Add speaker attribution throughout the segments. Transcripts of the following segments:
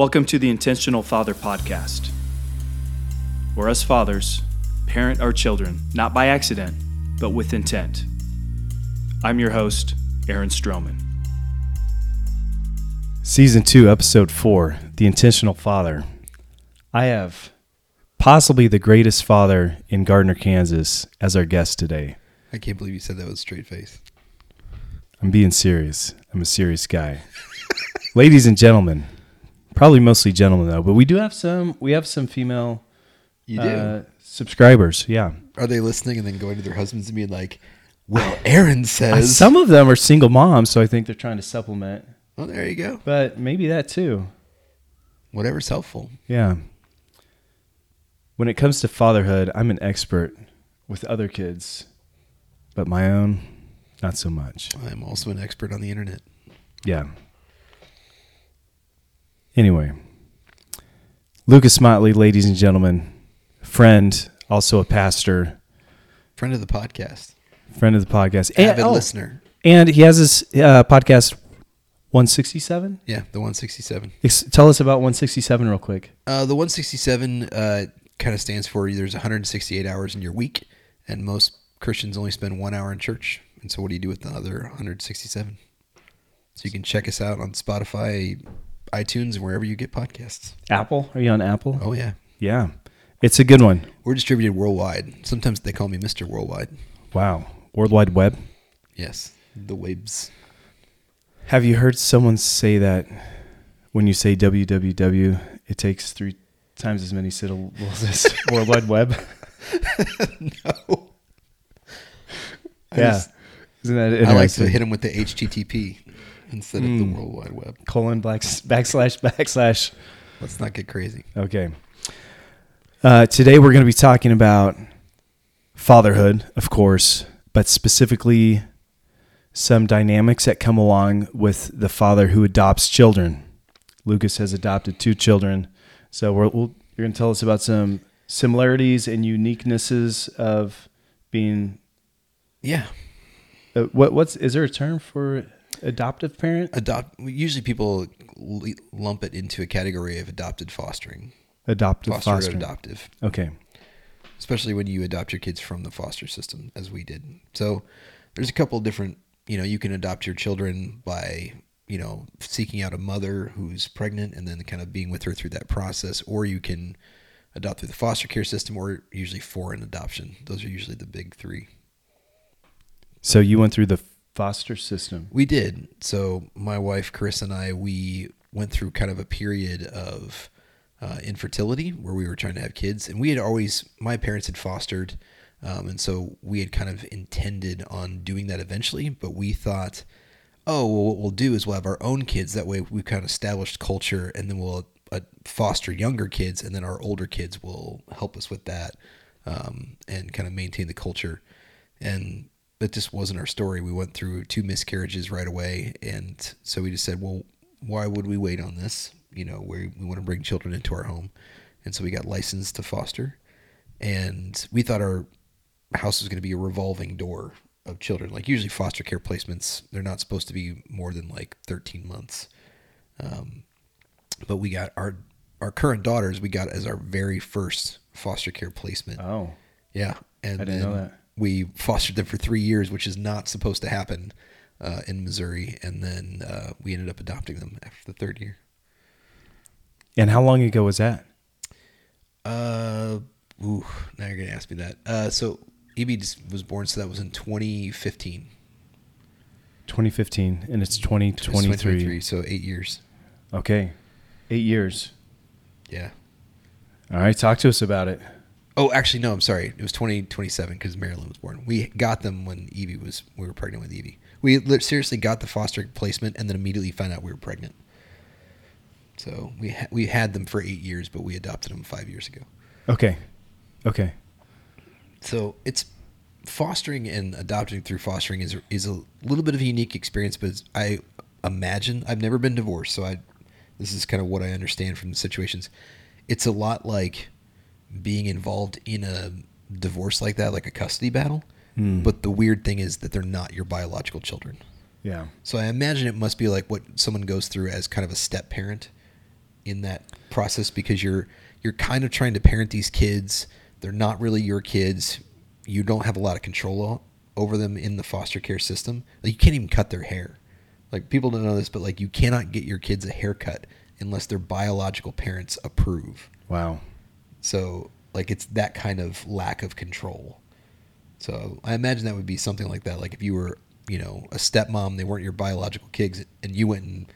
Speaker 1: Welcome to the Intentional Father Podcast, where us fathers parent our children not by accident, but with intent. I'm your host, Aaron Stroman. Season 2, Episode 4 The Intentional Father. I have possibly the greatest father in Gardner, Kansas, as our guest today.
Speaker 2: I can't believe you said that with a straight face.
Speaker 1: I'm being serious. I'm a serious guy. Ladies and gentlemen, probably mostly gentlemen though, but we do have some. We have some female
Speaker 2: You do.
Speaker 1: uh, subscribers. Yeah,
Speaker 2: Are they listening and then going to their husbands and being like, "Well, Aaron says."
Speaker 1: some of them are single moms, so I think they're trying to supplement.
Speaker 2: oh, there you go.
Speaker 1: But maybe that too.
Speaker 2: Whatever's helpful.
Speaker 1: Yeah. When it comes to fatherhood, I'm an expert with other kids, but my own, not so much.
Speaker 2: I'm also an expert on the internet.
Speaker 1: Yeah. Anyway, Lucas Motley, ladies and gentlemen, friend, also a pastor,
Speaker 2: Friend of the podcast,
Speaker 1: friend of the podcast,
Speaker 2: avid
Speaker 1: oh,
Speaker 2: listener.
Speaker 1: and he has his uh, podcast 167.
Speaker 2: Yeah, the 167.
Speaker 1: Ex- tell us about 167 real quick.
Speaker 2: Uh, the 167 uh, kind of stands for there's 168 hours in your week, and most Christians only spend one hour in church. And so, what do you do with the other 167? So you can check us out on Spotify, iTunes, and wherever you get podcasts.
Speaker 1: Apple? Are you on Apple?
Speaker 2: Oh yeah,
Speaker 1: Yeah, it's a good one.
Speaker 2: we're distributed worldwide. Sometimes they call me Mister Worldwide.
Speaker 1: Wow, World Wide Web.
Speaker 2: Yes, the webs.
Speaker 1: Have you heard someone say that when you say www, it takes three times as many syllables as World Wide Web?
Speaker 2: no.
Speaker 1: Yeah.
Speaker 2: just-
Speaker 1: Isn't that
Speaker 2: I like to hit them with the HTTP instead of the
Speaker 1: Mm.
Speaker 2: World Wide Web.
Speaker 1: colon black, backslash backslash.
Speaker 2: Let's not get crazy.
Speaker 1: Okay. Uh, today we're going to be talking about fatherhood, of course, but specifically some dynamics that come along with the father who adopts children. Lucas has adopted two children, so we're, we'll, you're going to tell us about some similarities and uniquenesses of being.
Speaker 2: Yeah,
Speaker 1: Uh, what what's is there a term for adoptive parent?
Speaker 2: adopt. Usually people lump it into a category of adopted fostering,
Speaker 1: Adoptive
Speaker 2: foster
Speaker 1: fostering.
Speaker 2: adoptive,
Speaker 1: Okay.
Speaker 2: especially when you adopt your kids from the foster system, as we did. So there's a couple different. You know, you can adopt your children by you know seeking out a mother who's pregnant and then kind of being with her through that process, or you can adopt through the foster care system, or usually foreign adoption. Those are usually the big three.
Speaker 1: So you went through the foster system.
Speaker 2: We did. So my wife Chris and I we went through kind of a period of uh, infertility where we were trying to have kids, and we had always my parents had fostered, um, and so we had kind of intended on doing that eventually. But we thought, oh, well, what we'll do is we'll have our own kids. That way, we've kind of established culture, and then we'll uh, foster younger kids, and then our older kids will help us with that um, and kind of maintain the culture. And that just wasn't our story. We went through two miscarriages right away, and so we just said, well, why would we wait on this? You know, we we want to bring children into our home, and so we got licensed to foster, and we thought our house was going to be a revolving door of children. Like usually foster care placements, they're not supposed to be more than like 13 months. Um, but we got our our current daughters we got as our very first foster care placement.
Speaker 1: Oh,
Speaker 2: Yeah, and
Speaker 1: I didn't know
Speaker 2: then
Speaker 1: that.
Speaker 2: We fostered them for three years, which is not supposed to happen uh, in Missouri, and then uh, we ended up adopting them after the third year.
Speaker 1: and how long ago was that?
Speaker 2: Uh, ooh, now you're gonna ask me that. Uh, so just was born, so that was in 2015.
Speaker 1: 2015, and it's
Speaker 2: It's
Speaker 1: 2023.
Speaker 2: 2023, so eight years.
Speaker 1: Okay, eight years.
Speaker 2: Yeah.
Speaker 1: All right, talk to us about it.
Speaker 2: Oh, actually, no. I'm sorry. It was 2027 because Marilyn was born. We got them when Evie was. We were pregnant with Evie. We seriously got the foster placement and then immediately found out we were pregnant. So we ha- we had them for eight years, but we adopted them five years ago.
Speaker 1: Okay, okay.
Speaker 2: So it's fostering and adopting through fostering is is a little bit of a unique experience, but I imagine I've never been divorced, so I this is kind of what I understand from the situations. It's a lot like being involved in a divorce like that, like a custody battle.
Speaker 1: Hmm.
Speaker 2: But the weird thing is that they're not your biological children.
Speaker 1: Yeah.
Speaker 2: So I imagine it must be like what someone goes through as kind of a step parent in that process because you're you're kind of trying to parent these kids. They're not really your kids. You don't have a lot of control over them in the foster care system. Like you can't even cut their hair. Like people don't know this, but like you cannot get your kids a haircut unless their biological parents approve.
Speaker 1: Wow.
Speaker 2: So like it's that kind of lack of control. So I imagine that would be something like that. Like if you were, you know, a stepmom, they weren't your biological kids, and you went and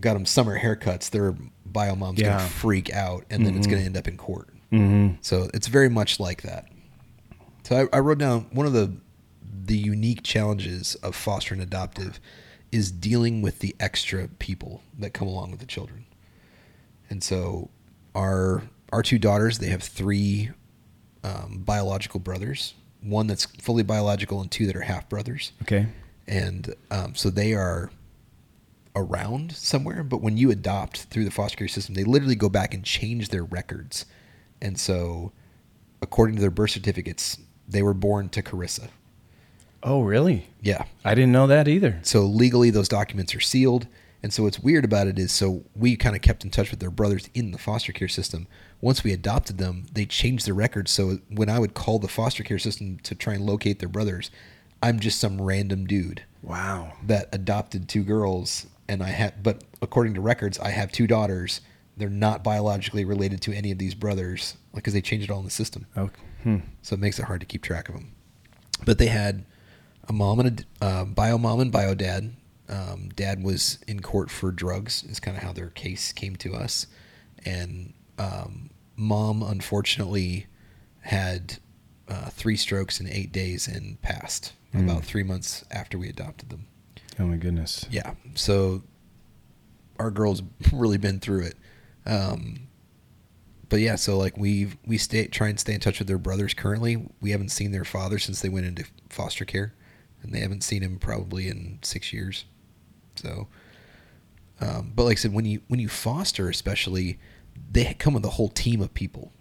Speaker 2: got them summer haircuts, their bio mom's
Speaker 1: Yeah.
Speaker 2: gonna freak out, and then it's gonna end up in court.
Speaker 1: Mm-hmm.
Speaker 2: So it's very much like that. So I, I wrote down one of the the unique challenges of foster and adoptive is dealing with the extra people that come along with the children. And so our our two daughters, they have three um, biological brothers, one that's fully biological and two that are half brothers
Speaker 1: Okay.
Speaker 2: and um, so they are around somewhere. But when you adopt through the foster care system, they literally go back and change their records, and so according to their birth certificates, they were born to Carissa.
Speaker 1: Oh, really?
Speaker 2: Yeah.
Speaker 1: I didn't know that either.
Speaker 2: So legally, those documents are sealed. And so what's weird about it is, so we kind of kept in touch with their brothers in the foster care system. Once we adopted them, they changed their records. So when I would call the foster care system to try and locate their brothers, I'm just some random dude
Speaker 1: Wow.
Speaker 2: that adopted two girls and I have but according to records I have two daughters they're not biologically related to any of these brothers because they changed it all in the system
Speaker 1: Okay. Hmm.
Speaker 2: so it makes it hard to keep track of them but they had a mom and a uh, bio mom and bio dad um, dad was in court for drugs is kind of how their case came to us and um, mom unfortunately had uh, three strokes in eight days and passed
Speaker 1: Mm.
Speaker 2: about three months after we adopted them
Speaker 1: Oh my goodness.
Speaker 2: yeah. So our girls really been through it. Um, but yeah, so like we we stay try and stay in touch with their brothers currently. We haven't seen their father since they went into foster care, and they haven't seen him probably in six years. So, um, but like I said, when you when you foster, especially, they come with a whole team of people.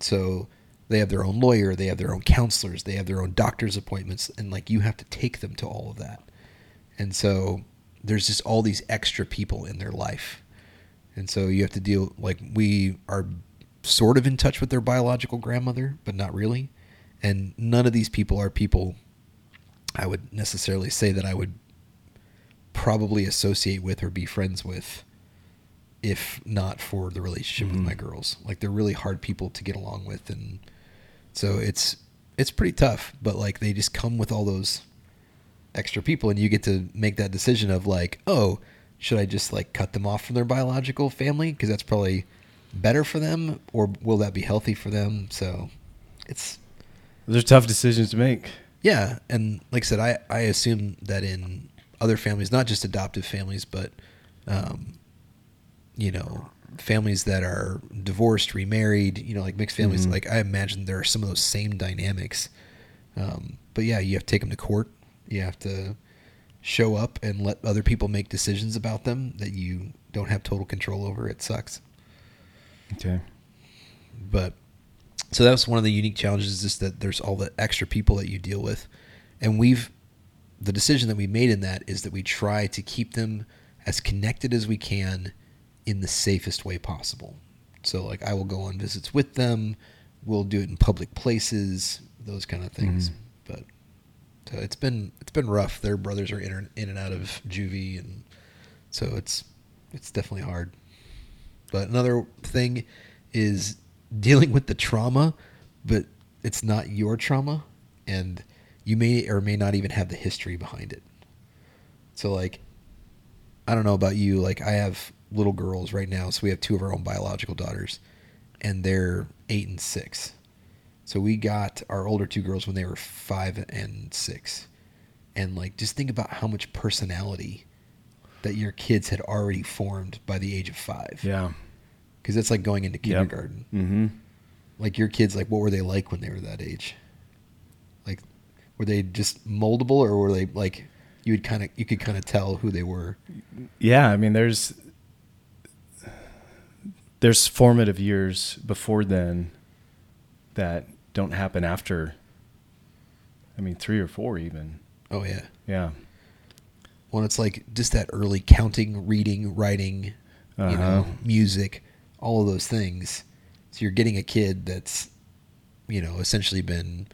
Speaker 2: So they have their own lawyer, they have their own counselors, they have their own doctor's appointments, and like you have to take them to all of that. And so there's just all these extra people in their life. And so you have to deal like we are sort of in touch with their biological grandmother, but not really. And none of these people are people I would necessarily say that I would probably associate with or be friends with if not for the relationship with
Speaker 1: Mhm.
Speaker 2: my girls. Like they're really hard people to get along with and so it's it's pretty tough, but like they just come with all those extra people and you get to make that decision of like, oh, should I just like cut them off from their biological family because that's probably better for them or will that be healthy for them? So it's
Speaker 1: Those are tough decisions to make.
Speaker 2: yeah, and like I said, I, I assume that in other families, not just adoptive families, but um, you know, families that are divorced, remarried, you know, like mixed families,
Speaker 1: Mhm.
Speaker 2: like I imagine there are some of those same dynamics. Um, but yeah, you have to take them to court. You have to show up and let other people make decisions about them that you don't have total control over. It sucks.
Speaker 1: Okay.
Speaker 2: but so that was one of the unique challenges is that there's all the extra people that you deal with and we've the decision that we made in that is that we try to keep them as connected as we can in the safest way possible so like i will go on visits with them we'll do it in public places those kind of things
Speaker 1: Mhm.
Speaker 2: but so it's been it's been rough their brothers are in, in and out of juvie and so it's it's definitely hard but another thing is dealing with the trauma, but it's not your trauma, and you may or may not even have the history behind it. So, like, I don't know about you. Like, I have little girls right now, so we have two of our own biological daughters, and they're eight and six. So we got our older two girls when they were five and six, and like, just think about how much personality that your kids had already formed by the age of five
Speaker 1: Yeah.
Speaker 2: because it's like going into
Speaker 1: Yep.
Speaker 2: kindergarten.
Speaker 1: Mm-hmm.
Speaker 2: Like your kids, like what were they like when they were that age? Like, were they just moldable, or were they like you would kind of you could kind of tell who they were?
Speaker 1: Yeah, I mean, there's there's formative years before then that don't happen after. I mean, three or four even.
Speaker 2: Oh yeah.
Speaker 1: Yeah.
Speaker 2: Well, it's like just that early counting, reading, writing, you
Speaker 1: Uh-huh.
Speaker 2: know, music. all of those things. So you're getting a kid that's, you know, essentially been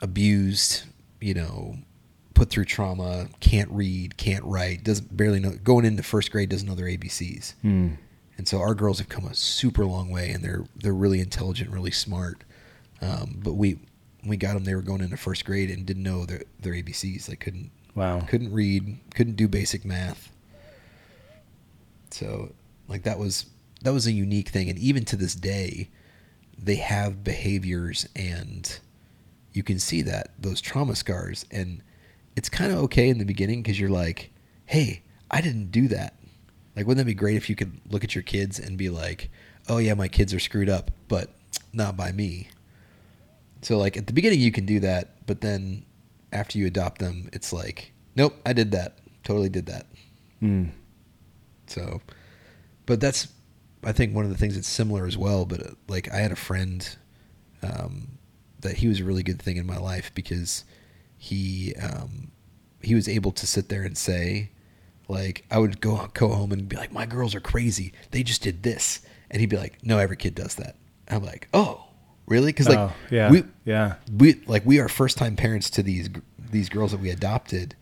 Speaker 2: abused, you know, put through trauma, can't read, can't write, doesn't barely know, going into first grade doesn't know their ABCs.
Speaker 1: Hmm.
Speaker 2: And so our girls have come a super long way, and they're they're really intelligent, really smart. Um, but we we got them; they were going into first grade and didn't know their their ABCs. They couldn't
Speaker 1: Wow.
Speaker 2: couldn't read, couldn't do basic math. So, like that was that was a unique thing, and even to this day, they have behaviors, and you can see that those trauma scars, and it's kind of okay in the beginning because you're like, hey, I didn't do that. Like, wouldn't that be great if you could look at your kids and be like, oh yeah, my kids are screwed up, but not by me. So like at the beginning you can do that, but then after you adopt them, it's like, nope, I did that. Totally did that.
Speaker 1: Hmm.
Speaker 2: So, but that's, I think one of the things that's similar as well. But uh, like I had a friend um, that he was a really good thing in my life because he um, he was able to sit there and say, like I would go go home and be like, my girls are crazy. They just did this, and he'd be like, no, every kid does that. I'm like, oh, really? Because like
Speaker 1: Oh, yeah.
Speaker 2: we
Speaker 1: yeah.
Speaker 2: we like we are first time parents to these these girls that we adopted.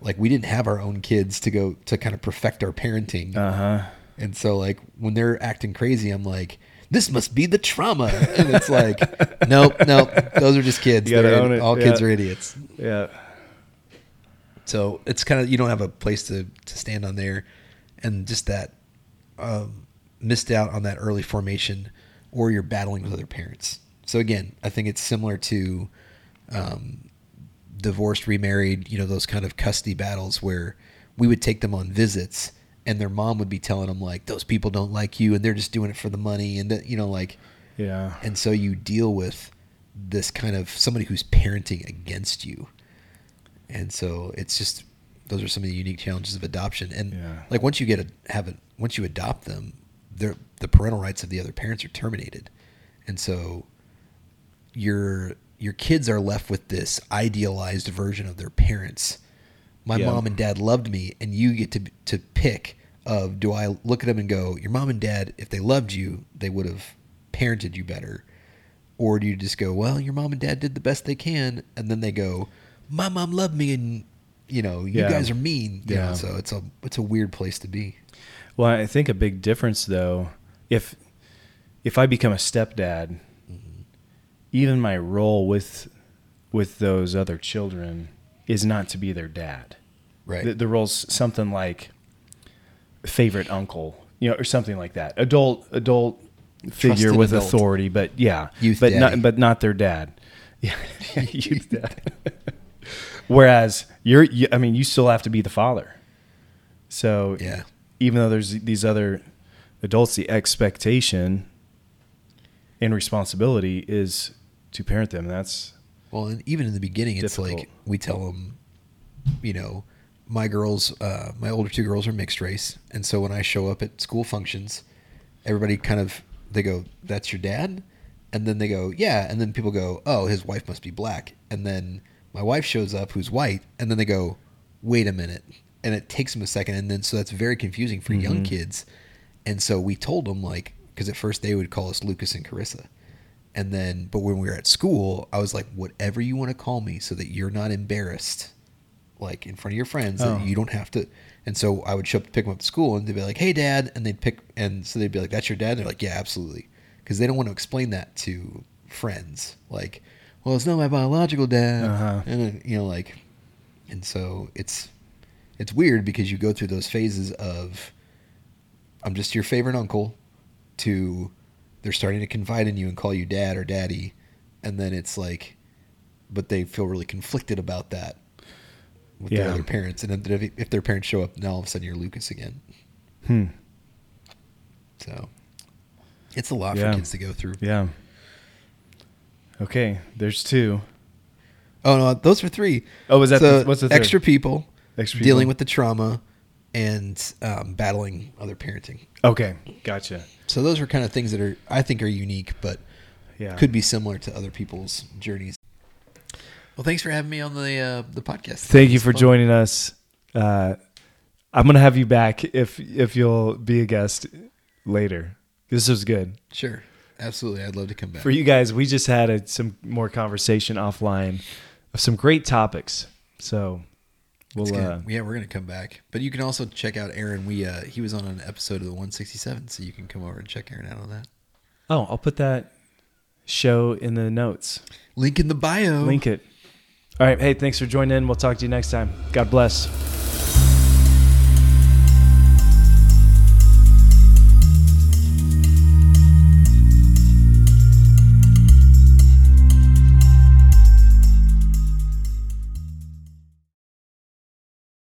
Speaker 2: Like we didn't have our own kids to go to kind of perfect our parenting.
Speaker 1: Uh huh.
Speaker 2: And so like when they're acting crazy, I'm like, this must be the trauma. And it's like, nope, nope, those are just kids.
Speaker 1: You gotta
Speaker 2: They're- All kids are idiots.
Speaker 1: Yeah.
Speaker 2: So it's kind of you don't have a place to to stand on there, and just that um, missed out on that early formation, or you're battling with other parents. So again, I think it's similar to um, divorced, remarried. You know those kind of custody battles where we would take them on visits, and their mom would be telling them like those people don't like you, and they're just doing it for the money, and that you know like
Speaker 1: Yeah.
Speaker 2: and so you deal with this kind of somebody who's parenting against you and so it's just those are some of the unique challenges of adoption and
Speaker 1: Yeah.
Speaker 2: like once you get a have it once you adopt them they're, the parental rights of the other parents are terminated and so your your kids are left with this idealized version of their parents my
Speaker 1: Yeah.
Speaker 2: mom and dad loved me and you get to to pick of do I look at them and go your mom and dad if they loved you they would have parented you better or do you just go well your mom and dad did the best they can and then they go my mom loved me and you know you
Speaker 1: Yeah.
Speaker 2: guys are mean you know,
Speaker 1: Yeah.
Speaker 2: so it's a it's a weird place to be
Speaker 1: Well, I think a big difference though, if if I become a stepdad, mm-hmm. even my role with with those other children is not to be their dad.
Speaker 2: right
Speaker 1: The, the role's something like favorite uncle, you know, or something like that. Adult adult figure
Speaker 2: Trusted
Speaker 1: with
Speaker 2: adult.
Speaker 1: authority, but yeah,
Speaker 2: Youth
Speaker 1: but
Speaker 2: daddy.
Speaker 1: not but not their dad. Yeah, youth dad. Whereas you're, you, I mean, you still have to be the father. So
Speaker 2: Yeah.
Speaker 1: even though there's these other adults, the expectation and responsibility is to parent them. That's
Speaker 2: Well, and even in the beginning, it's like we tell them, you know, my girls, uh, my older two girls are mixed race, and so when I show up at school functions, everybody kind of they go, "That's your dad," and then they go, "Yeah," and then people go, "Oh, his wife must be black," and then my wife shows up who's white, and then they go, "Wait a minute," and it takes them a second, and then so that's very confusing for young
Speaker 1: Mhm.
Speaker 2: kids, and so we told them like because at first they would call us Lucas and Carissa. And then, but when we were at school, I was like, whatever you want to call me so that you're not embarrassed, like in front of your friends,
Speaker 1: Oh.
Speaker 2: that you don't have to. And so I would show up to pick them up at school and they'd be like, hey, dad. And they'd pick, and so they'd be like, that's your dad. And they're like, yeah, absolutely. Because they don't want to explain that to friends. Like, well, it's not my biological dad.
Speaker 1: Uh-huh.
Speaker 2: And, you know, like, and so it's, it's weird because you go through those phases of, I'm just your favorite uncle to they're starting to confide in you and call you dad or daddy and then it's like but they feel really conflicted about that with their other parents and then if, if their parents show up now all of a sudden you're lucas again
Speaker 1: hmm.
Speaker 2: so it's a lot
Speaker 1: Yeah.
Speaker 2: for kids to go through
Speaker 1: Yeah. Okay, there's two.
Speaker 2: oh no those were three
Speaker 1: Oh, was that
Speaker 2: So,
Speaker 1: the, what's the third?
Speaker 2: extra people
Speaker 1: Extra people?
Speaker 2: dealing with the trauma and um, battling other parenting
Speaker 1: Okay, gotcha.
Speaker 2: so those are kind of things that are i think are unique but
Speaker 1: Yeah,
Speaker 2: could be similar to other people's journeys. Well, thanks for having me on the uh, the podcast.
Speaker 1: Thank you for
Speaker 2: fun.
Speaker 1: joining us. Uh, I'm gonna have you back if if you'll be a guest later. This was good.
Speaker 2: Sure. Absolutely. I'd love to come back.
Speaker 1: For you guys, we just had a, some more conversation offline of some great topics. So we'll uh,
Speaker 2: yeah, we're gonna come back. But you can also check out Aaron. We uh, he was on an episode of the 167, so you can come over and check Aaron out on that.
Speaker 1: oh, I'll put that show in the notes.
Speaker 2: Link in the bio.
Speaker 1: Link it. All right. Hey, thanks for joining in. We'll talk to you next time. God bless.